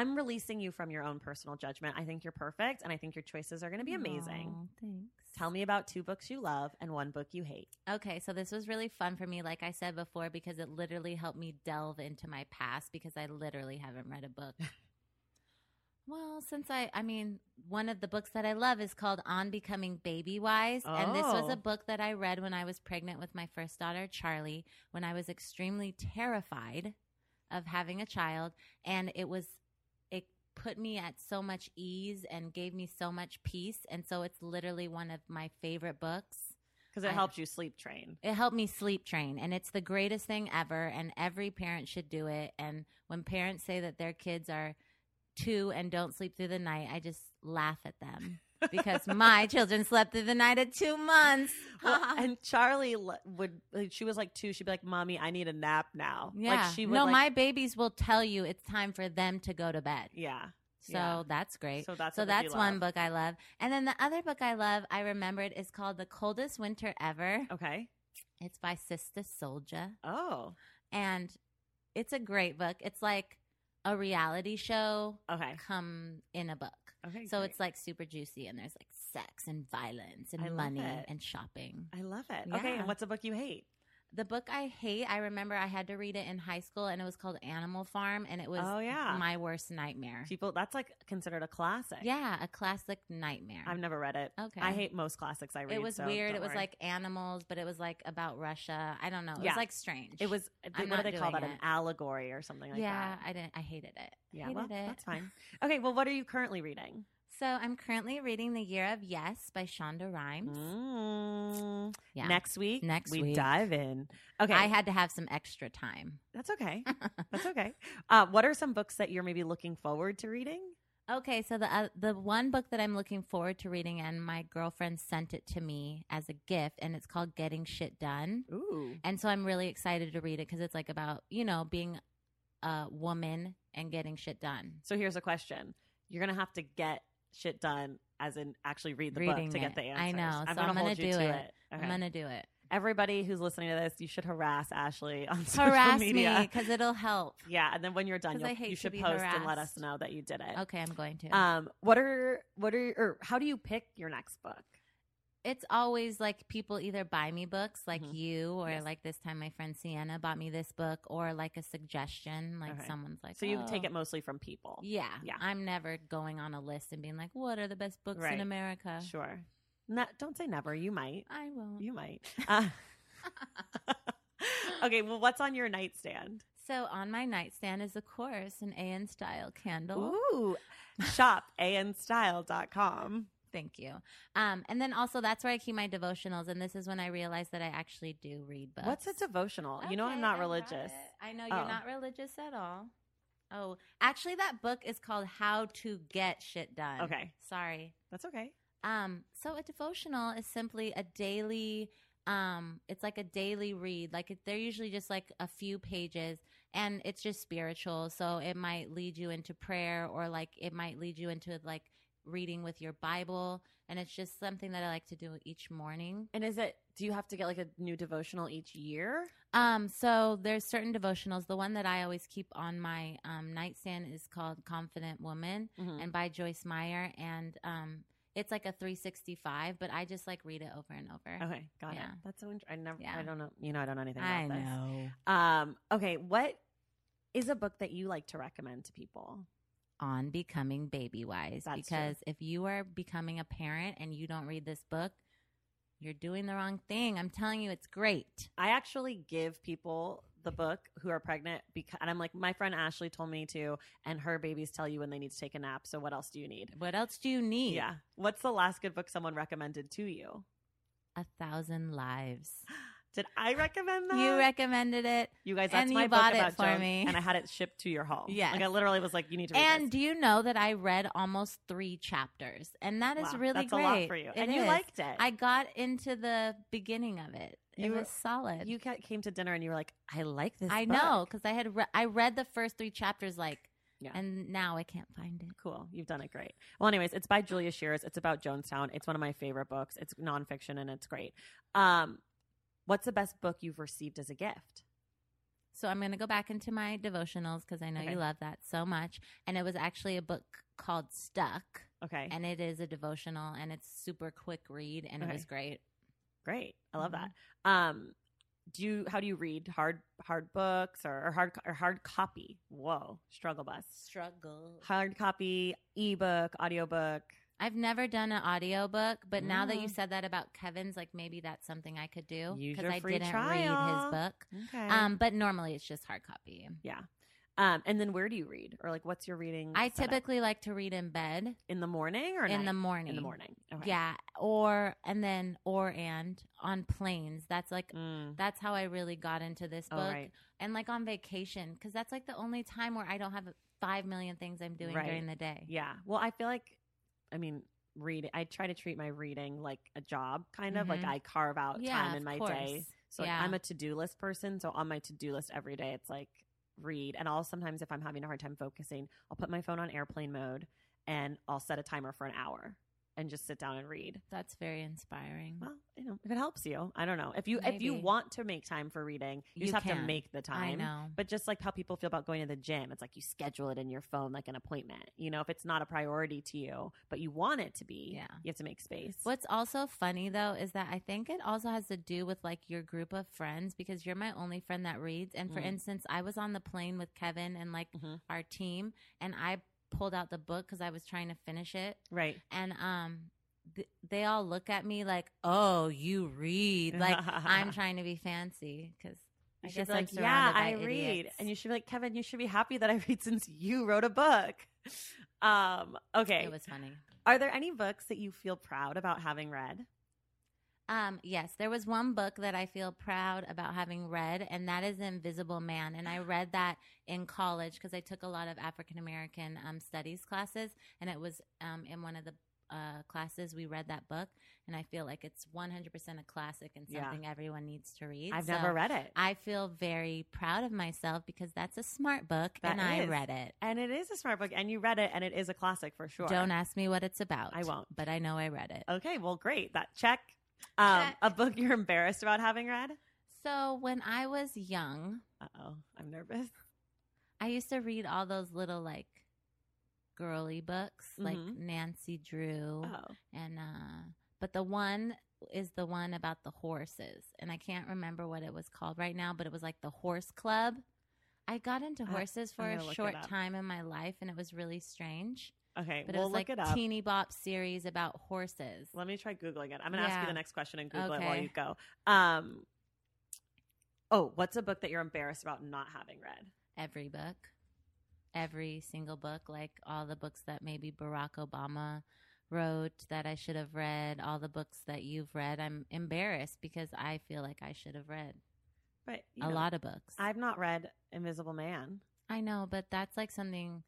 I'm releasing you from your own personal judgment. I think you're perfect. And I think your choices are going to be amazing. Aw, thanks. Tell me about two books you love and one book you hate. Okay, so this was really fun for me, like I said before, because it literally helped me delve into my past because I literally haven't read a book. well, since I, I mean, one of the books that I love is called On Becoming Baby Wise. And this was Oh. a book that I read when I was pregnant with my first daughter, Charlie, when I was extremely terrified of having a child. And it was, it put me at so much ease and gave me so much peace. And so it's literally one of my favorite books. Because it helps you sleep train. It helped me sleep train, and it's the greatest thing ever. And every parent should do it. And when parents say that their kids are two and don't sleep through the night, I just laugh at them because my children slept through the night at two months. Well, and Charlie would, like, she was like two. She'd be like, Mommy, I need a nap now. yeah, Like, she would no, like, my babies will tell you it's time for them to go to bed. yeah. So yeah. that's great. So that's so a book you that's one book I love. And then the other book I love, I remembered, is called The Coldest Winter Ever. Okay. It's by Sister Souljah. Oh, and it's a great book. It's like a reality show okay. come in a book. Okay. So great. it's like super juicy and there's like sex and violence and I money and shopping. I love it. Okay. And what's a book you hate? The book I hate, I remember I had to read it in high school and it was called Animal Farm and it was Oh, yeah. my worst nightmare. People, that's like considered a classic. Yeah, a classic nightmare. I've never read it. Okay. I hate most classics I read. it was so weird. It was worry. like animals, but it was like about Russia. I don't know. It Yeah. was like strange. it was. I'm what do they call that? An allegory or something like yeah, that. Yeah, I didn't. I hated it. Yeah. hated Well, it. that's fine. Okay. Well, what are you currently reading? So I'm currently reading The Year of Yes by Shonda Rhimes. Mm. Yeah. Next week, Next we week. dive in. Okay, I had to have some extra time. that's okay. That's okay. Uh, what are some books that you're maybe looking forward to reading? okay, so the uh, the one book that I'm looking forward to reading, and my girlfriend sent it to me as a gift, and it's called Getting Shit Done. Ooh, And so I'm really excited to read it because it's like about you know being a woman and getting shit done. so here's a question: You're gonna have to get shit done, as in actually read the Reading book to it. get the answer. I know, I'm so gonna I'm hold you do to it. it. Okay. I'm gonna do it. Everybody who's listening to this, you should harass Ashley on social Harass media. me because it'll help. Yeah, and then when you're done, you'll, I hate you should post and let us know that you did it. Okay, I'm going to. Um, what are what are or how do you pick your next book? It's always like people either buy me books like Mhm. you or Yes. like this time my friend Sienna bought me this book or like a suggestion like Okay. someone's like so you take "Oh." it mostly from people. yeah Yeah. i'm never going on a list and being like what are the best books Right. in america Sure. Don't say never. You might. i won't You might. Uh, okay. Well, what's on your nightstand? so on my nightstand is of course an an style candle Ooh. Shop anstyle.com. Thank you. Um, and then also that's where I keep my devotionals, and this is when I realized that I actually do read books. What's a devotional? you know I'm not I religious. I know you're Oh. not religious at all. Oh, actually, that book is called How to Get Shit Done. Okay. sorry. That's okay. Um, so a devotional is simply a daily. Um, it's like a daily read. Like they're usually just like a few pages, and it's just spiritual. So it might lead you into prayer, or like it might lead you into like reading with your Bible, and it's just something that I like to do each morning. And is it, do you have to get like a new devotional each year? Um, so there's certain devotionals. The one that I always keep on my um, nightstand is called Confident Woman Mhm. and by Joyce Meyer. And um, it's like a 365, but I just like read it over and over. Okay. Got Yeah. it. That's so interesting. I never, Yeah. I don't know. You know, I don't know anything about I this. know. Um, okay. What is a book that you like to recommend to people? On becoming baby wise. That's true. because if you are becoming a parent and you don't read this book, you're doing the wrong thing. I'm telling you, it's great. I actually give people the book who are pregnant because, and I'm like, my friend Ashley told me to, and her babies tell you when they need to take a nap. So what else do you need? What else do you need? Yeah. What's the last good book someone recommended to you? A thousand lives. Did I recommend that? You recommended it. You guys, that's and my you book bought it for Joan, me. and I had it shipped to your home. Yeah, like I literally was like, "You need to read And this." do you know that I read almost three chapters? And that is Wow, really that's great. a lot for you, It and you is. liked it. I got into the beginning of it. It You were- was solid. you ca- came to dinner and you were like, "I like this." I book." know because I had re- I read the first three chapters like, Yeah. and now I can't find it. Cool. You've done it great. Well, anyways, it's by Julia Scheeres. It's about Jonestown. It's one of my favorite books. It's nonfiction and it's great. Um, what's the best book you've received as a gift? So I'm going to go back into my devotionals because I know Okay. you love that so much. And it was actually a book called Stuck, Okay. and it is a devotional, and it's super quick read, and Okay. it was great. great. I love Mhm. that. Um, do you how do you read hard hard books or, or hard or hard copy? Whoa, struggle bus. Struggle. Hard copy, ebook, audiobook. I've never done an audiobook, but now that you Mm. said that about Kevin's, like maybe that's something I could do because I didn't trial. read his book. Okay. Um, but normally it's just hard copy. yeah. Um, and then where do you read, or like what's your reading? I typically like to read in bed in the morning or in night? the morning. In the morning. Okay. Yeah, or and then or and on planes. That's like Mm. that's how I really got into this Oh, book. right. And like on vacation because that's like the only time where I don't have five million things I'm doing Right. during the day. Yeah. Well, I feel like, I mean, reading. I try to treat my reading like a job, kind of like Mhm. I carve out Yeah, time in my course. day. So like, I'm a to do list person. So on my to do list every day, it's like read. And I'll sometimes, if I'm having a hard time focusing, I'll put my phone on airplane mode and I'll set a timer for an hour and just sit down and read. That's very inspiring. Well, you know, if it helps you, I don't know. If you if you want to make time for reading, you, You just have to make the time. I know. But just like how people feel about going to the gym, it's like you schedule it in your phone like an appointment. You know, if it's not a priority to you, but you want it to be, Yeah. you have to make space. What's also funny though is that I think it also has to do with like your group of friends because you're my only friend that reads. And for Mm. instance, I was on the plane with Kevin and like Mhm. our team, and I pulled out the book because I was trying to finish it, right? and um. th- They all look at me like, "Oh, you read." Like I'm trying to be fancy because I guess be I'm like, yeah, I read, idiots. and you should be like, Kevin, you should be happy that I read since you wrote a book. Um, okay. It was funny. Are there any books that you feel proud about having read? Um, yes, there was one book that I feel proud about having read, and that is Invisible Man. And I read that in college because I took a lot of African American um, studies classes, and it was um, in one of the uh, classes we read that book, and I feel like it's 100% a classic and Yeah. something everyone needs to read. I've So never read it. I feel very proud of myself because that's a smart book, That and I read it. and it is a smart book, and you read it, and it is a classic for sure. Don't ask me what it's about. I won't. but I know I read it. Okay, well, great. That check. Um, a book you're embarrassed about having read? So when I was young, Uh oh, I'm nervous. I used to read all those little like girly books, like Mhm. Nancy Drew, Oh, and uh, but the one is the one about the horses, and I can't remember what it was called right now, but it was like the Horse Club. I got into I- horses for a gonna look it short time in my life, and it was really strange. Okay, But we'll it was look like it up. teeny bop series about horses. Let me try googling it. I'm going to ask you the next question and Google it while Okay. you go. Um, oh, what's a book that you're embarrassed about not having read? Every book, every single book, like all the books that maybe Barack Obama wrote that I should have read, all the books that you've read. I'm embarrassed because I feel like I should have read But you a know, lot of books. I've not read Invisible Man. I know, but that's like something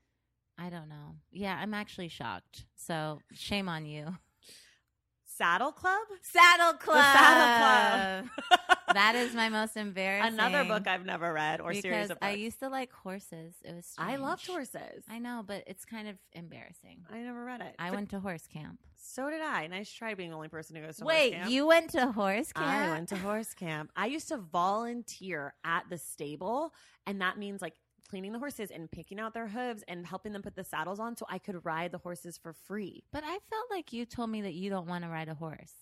I don't know. Yeah, I'm actually shocked. So shame on you. Saddle Club. Saddle The Saddle Club. that is my most embarrassing. Another book I've never read or series because of books. I used to like horses. It was. I loved strange. horses. I know, but it's kind of embarrassing. I never read it. I But went to horse camp. So did I. Nice try being the only person who goes to horse Wait, you went to horse camp? I went to horse camp. I used to volunteer at the stable, and that means like cleaning the horses and picking out their hooves and helping them put the saddles on so I could ride the horses for free. But I felt like you told me that you don't want to ride a horse.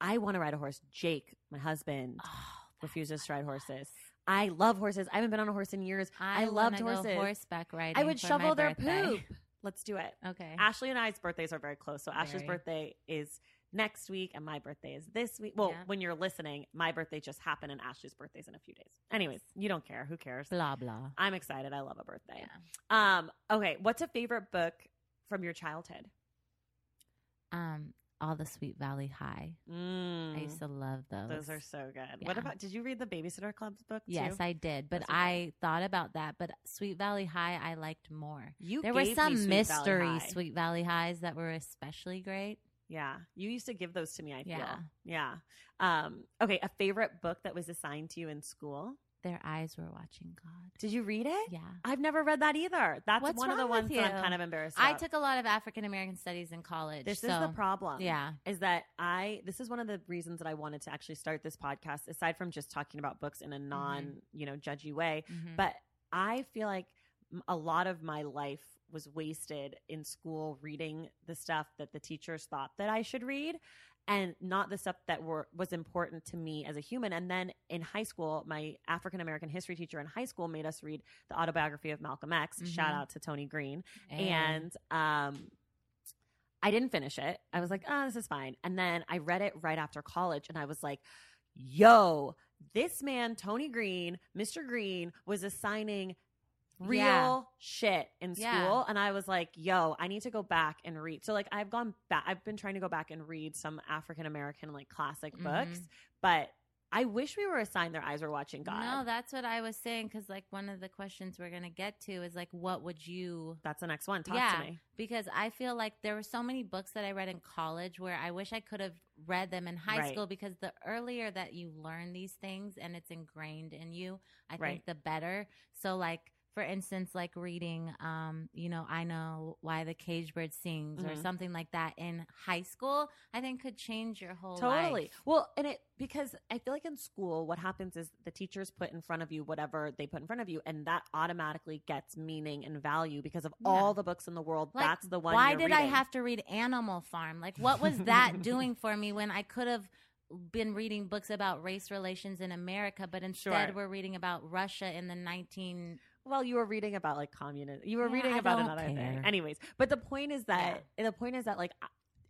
I want to ride a horse. Jake, my husband, Oh, refuses to ride horses. I love horses. I haven't been on a horse in years. I, I, loved horses. Horseback riding. I would shovel their birthday. poop. Let's do it. Okay. Ashley and I's birthdays are very close. So Ashley's Very. birthday is next week and my birthday is this week. Well, Yeah. when you're listening, my birthday just happened and Ashley's birthday's in a few days. Anyways, you don't care. Who cares? Blah blah. I'm excited. I love a birthday. Yeah. Um, okay, what's a favorite book from your childhood? Um, all the Sweet Valley High. Mm, I used to love those. those are so good. What about did you read the Babysitter Club's book too? Yes, I did, but are good. I thought about that. But Sweet Valley High, I liked more. you there were some Sweet mystery High. Sweet Valley Highs that were especially great. Yeah, you used to give those to me. I feel. Yeah. Yeah. Um, okay, a favorite book that was assigned to you in school. Their eyes were watching God. Did you read it? Yeah. I've never read that either. That's What's one of the ones that I'm kind of embarrassed. I about. took a lot of African American studies in college. This so, is the problem. Yeah. Is that I this is one of the reasons that I wanted to actually start this podcast aside from just talking about books in a non, you know, judgy way, Mhm. but I feel like a lot of my life was wasted in school reading the stuff that the teachers thought that I should read and not the stuff that were was important to me as a human and then in high school my African American history teacher in high school made us read the autobiography of Malcolm X shout Mhm. out to Tony Green and um I didn't finish it. I was like, oh, this is fine. And then I read it right after college and I was like, yo, this man, Tony Green, Mr. Green, was assigning real Yeah. shit in school. Yeah. And I was like, yo, I need to go back and read. So, like, I've gone back, I've been trying to go back and read some African American, like, classic books, Mhm. but I wish we were assigned their eyes were watching God. No, that's what I was saying because like one of the questions we're gonna get to is like, what would you? That's the next one. Talk yeah, to me. because I feel like there were so many books that I read in college where I wish I could have read them in high Right. school because the earlier that you learn these things and it's ingrained in you, I Right. think the better. So like for instance, like reading, um, you know, I know why the cage bird sings or Mhm. something like that in high school, I think could change your whole Totally. life. Well, and it because I feel like in school, what happens is the teachers put in front of you whatever they put in front of you, and that automatically gets meaning and value because of Yeah. all the books in the world. Like, that's the one. Why did I have to read Animal Farm? Like, what was that doing for me when I could have been reading books about race relations in America, but instead Sure. we're reading about Russia in the 19. Well, you were reading about like communism. You were Yeah, reading I about another thing. Anyways, but the point is that the point is that like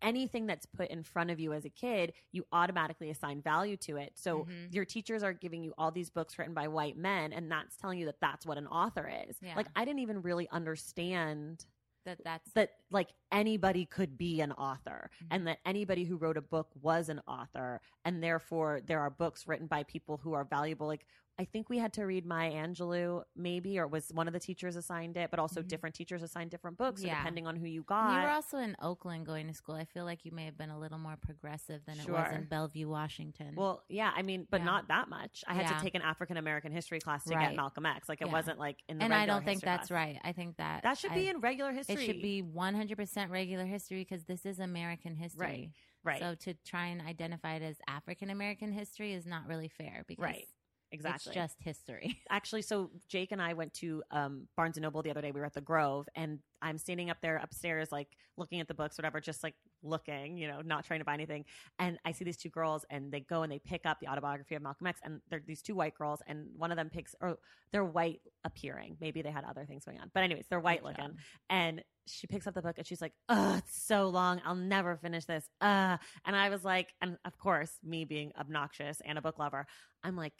anything that's put in front of you as a kid, you automatically assign value to it. So Mhm. your teachers are giving you all these books written by white men, and that's telling you that that's what an author is. Yeah. Like I didn't even really understand That that's that like anybody could be an author Mhm. and that anybody who wrote a book was an author and therefore there are books written by people who are valuable like I think we had to read Maya Angelou maybe or was one of the teachers assigned it but also Mhm. different teachers assigned different books so Yeah. depending on who you got. you were also in Oakland going to school. I feel like you may have been a little more progressive than it was in Bellevue, Washington. well yeah I mean but Yeah. not that much I had Yeah. to take an African American history class to Right. get Malcolm X like it wasn't like in the and I don't think that's class. right. I think that that should be in regular history It should be 100% regular history because this is American history. right Right. So to try and identify it as African American history is not really fair because Right. Exactly it's just history. actually so jake and i went to um, barnes and noble the other day we were at the grove and i'm standing up there upstairs like looking at the books whatever just like looking, you know, not trying to buy anything. And I see these two girls and they go and they pick up the autobiography of Malcolm X and they're these two white girls and one of them picks or they're white appearing. Maybe they had other things going on. But anyways, they're white Good job. looking. And she picks up the book and she's like, "Oh, it's so long. I'll never finish this." Uh, and I was like, and of course, me being obnoxious and a book lover, I'm like,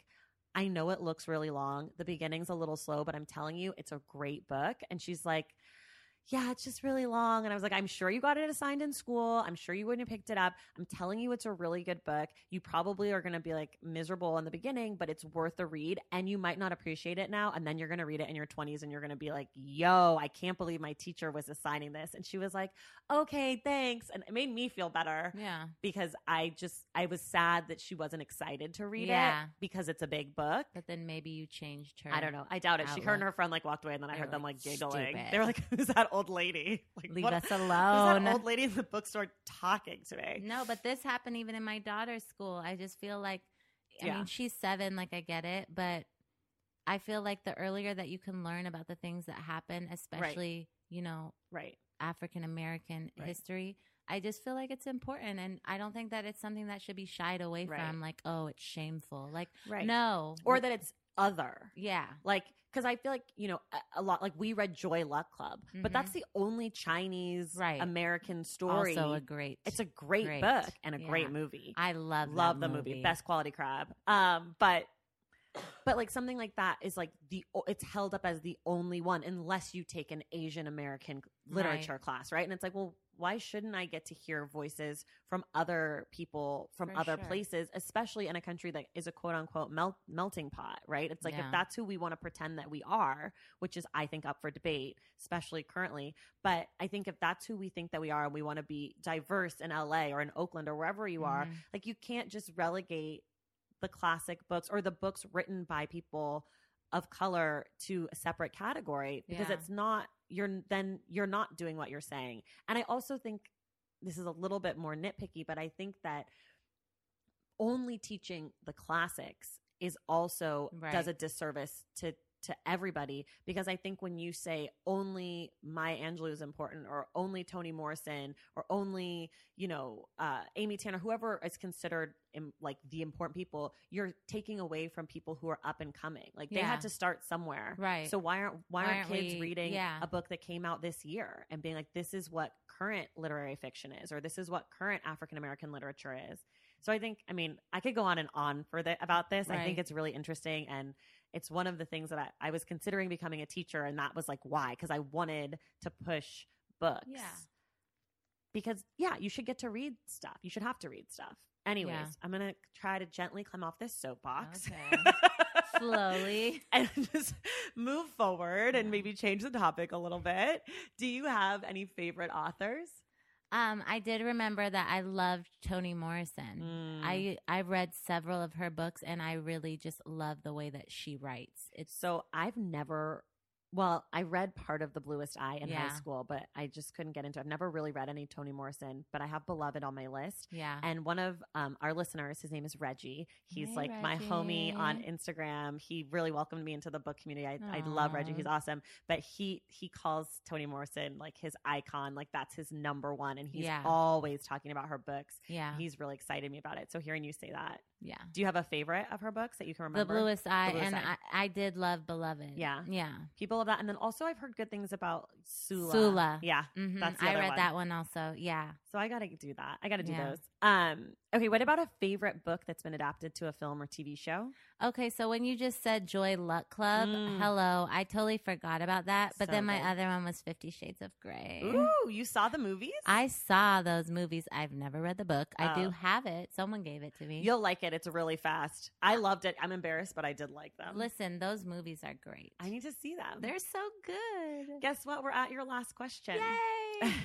I know it looks really long. The beginning's a little slow, but I'm telling you, it's a great book. And she's like, yeah, it's just really long. And I was like, I'm sure you got it assigned in school. I'm sure you wouldn't have picked it up. I'm telling you, it's a really good book. You probably are going to be like miserable in the beginning, but it's worth a read. And you might not appreciate it now. And then you're going to read it in your 20s and you're going to be like, yo, I can't believe my teacher was assigning this. And she was like, okay, thanks. And it made me feel better Yeah. because I just, I was sad that she wasn't excited to read Yeah. it because it's a big book. But then maybe you changed her. I don't know. I doubt it. She, her and her friend like walked away, and then I They heard them like, like giggling. "Stupid." They were like, "Who's that old lady? Like, Leave what- us alone. that old lady in the bookstore talking to me?" No, but this happened even in my daughter's school. I just feel like, I Yeah. mean, she's seven, like I get it, but I feel like the earlier that you can learn about the things that happen, especially, you know, Right. African American Right. history, I just feel like it's important. And I don't think that it's something that should be shied away Right. from, like, oh, it's shameful. Like, Right. no. Or that it's other. yeah. Like, because I feel like you know a, a lot. Like we read Joy Luck Club, but Mhm. that's the only Chinese Right. American story. Also a great. it's a great, great. book and a Yeah. great movie. I love love the movie. best quality crab um but but like something like that is like the it's held up as the only one unless you take an asian american literature class right and it's like well why shouldn't i get to hear voices from other people from For other sure. places especially in a country that is a quote unquote melt, melting pot right it's like Yeah. if that's who we want to pretend that we are which is i think up for debate especially currently but i think if that's who we think that we are and we want to be diverse in la or in oakland or wherever you are Mhm. like you can't just relegate the classic books or the books written by people of color to a separate category because Yeah. it's not you're then you're not doing what you're saying. And I also think this is a little bit more nitpicky, but I think that only teaching the classics is also does a disservice to to everybody because I think when you say only Maya Angelou is important or only Toni Morrison or only you know uh, Amy Tanner, whoever is considered like the important people, you're taking away from people who are up and coming. Like they Yeah. had to start somewhere, Right. So why aren't why, Why aren't, aren't kids we- reading yeah. a book that came out this year and being like, this is what current literary fiction is, or this is what current African American literature is. So I think, I mean, I could go on and on for the, about this. I think it's really interesting, and it's one of the things that I, I was considering becoming a teacher, and that was like why because I wanted to push books. Yeah. Because yeah, you should get to read stuff. You should have to read stuff. Anyways, Yeah. I'm gonna try to gently climb off this soapbox. Okay. Slowly. and just move forward and maybe change the topic a little bit. Do you have any favorite authors? Um, I did remember that I loved Toni Morrison. Mm. I I read several of her books, and I really just love the way that she writes. It's so I've never. Well, I read part of The Bluest Eye in Yeah. high school, but I just couldn't get into it. I've never really read any Toni Morrison, but I have Beloved on my list. yeah, And one of um, our listeners, his name is Reggie. He's Hey, like my homie on Instagram. He really welcomed me into the book community. I, I love Reggie. He's awesome. But he he calls Toni Morrison like his icon. Like that's his number one, and he's Yeah. always talking about her books. yeah, He's really excited me about it. So hearing you say that, yeah. do you have a favorite of her books that you can remember? The bluest eye, Bluest and Eye. I, I did love Beloved. Yeah. yeah. People of that, and then also I've heard good things about Sula. Sula. Yeah. hmm That's the I read one. that one also. Yeah. So I got to do that. I got to do Yeah. those. Um. Okay. What about a favorite book that's been adapted to a film or TV show? Okay, so when you just said Joy Luck Club, Mm. hello, I totally forgot about that. But So then my good. other one was Fifty Shades of Grey. Ooh, you saw the movies? I saw those movies. I've never read the book. I Oh. do have it. Someone gave it to me. You'll like it. It's really fast. I loved it. I'm embarrassed, but I did like them. Listen, those movies are great. I need to see them. They're so good. Guess what? We're at your last question. Yay!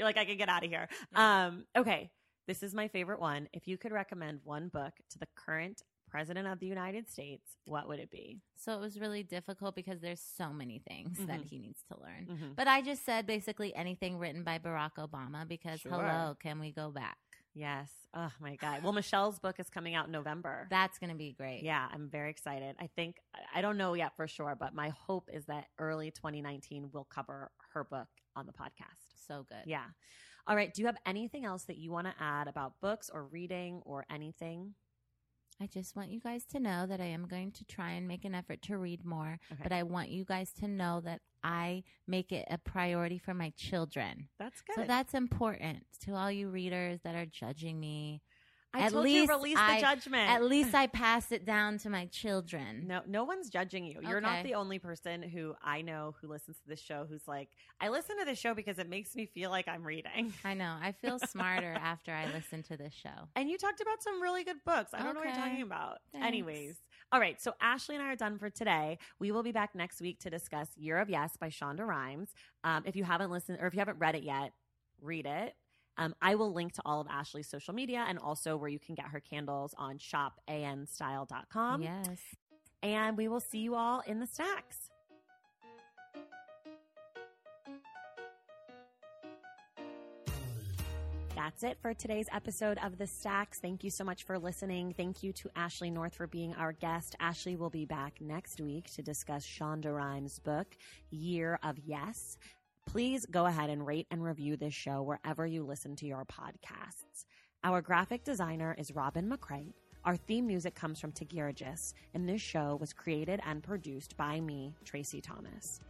You're like, I can get out of here. Um, okay. This is my favorite one. If you could recommend one book to the current president of the United States, what would it be? so it was really difficult because there's so many things that Mhm. he needs to learn. Mm-hmm. But I just said basically anything written by Barack Obama because Sure. hello, can we go back? Yes. Oh my God. Well, Michelle's book is coming out in November. That's going to be great. Yeah, I'm very excited. I think I don't know yet for sure, but my hope is that early 2019 we'll cover her book on the podcast. So good. Yeah. All right. Do you have anything else that you want to add about books or reading or anything? I just want you guys to know that I am going to try and make an effort to read more, Okay. but I want you guys to know that I make it a priority for my children. That's good. So that's important to all you readers that are judging me. I at told least you release I- the judgment. At least I pass it down to my children. No, no one's judging you. You're not the only person who I know who listens to this show who's like, I listen to this show because it makes me feel like I'm reading. I know. I feel smarter after I listen to this show. And you talked about some really good books. I don't know what you're talking about. Thanks. Anyways, all right. So Ashley and I are done for today. We will be back next week to discuss Year of Yes by Shonda Rhimes. Um, if you haven't listened or if you haven't read it yet, read it. Um, I will link to all of Ashley's social media and also where you can get her candles on shopanstyle.com. yes. And we will see you all in the stacks. That's it for today's episode of The Stacks. Thank you so much for listening. Thank you to Ashley North for being our guest. Ashley will be back next week to discuss Shonda Rhimes' book, Year of Yes. Please go ahead and rate and review this show wherever you listen to your podcasts. Our graphic designer is Robin McCray. Our theme music comes from Tagirijus, and this show was created and produced by me, Traci Thomas.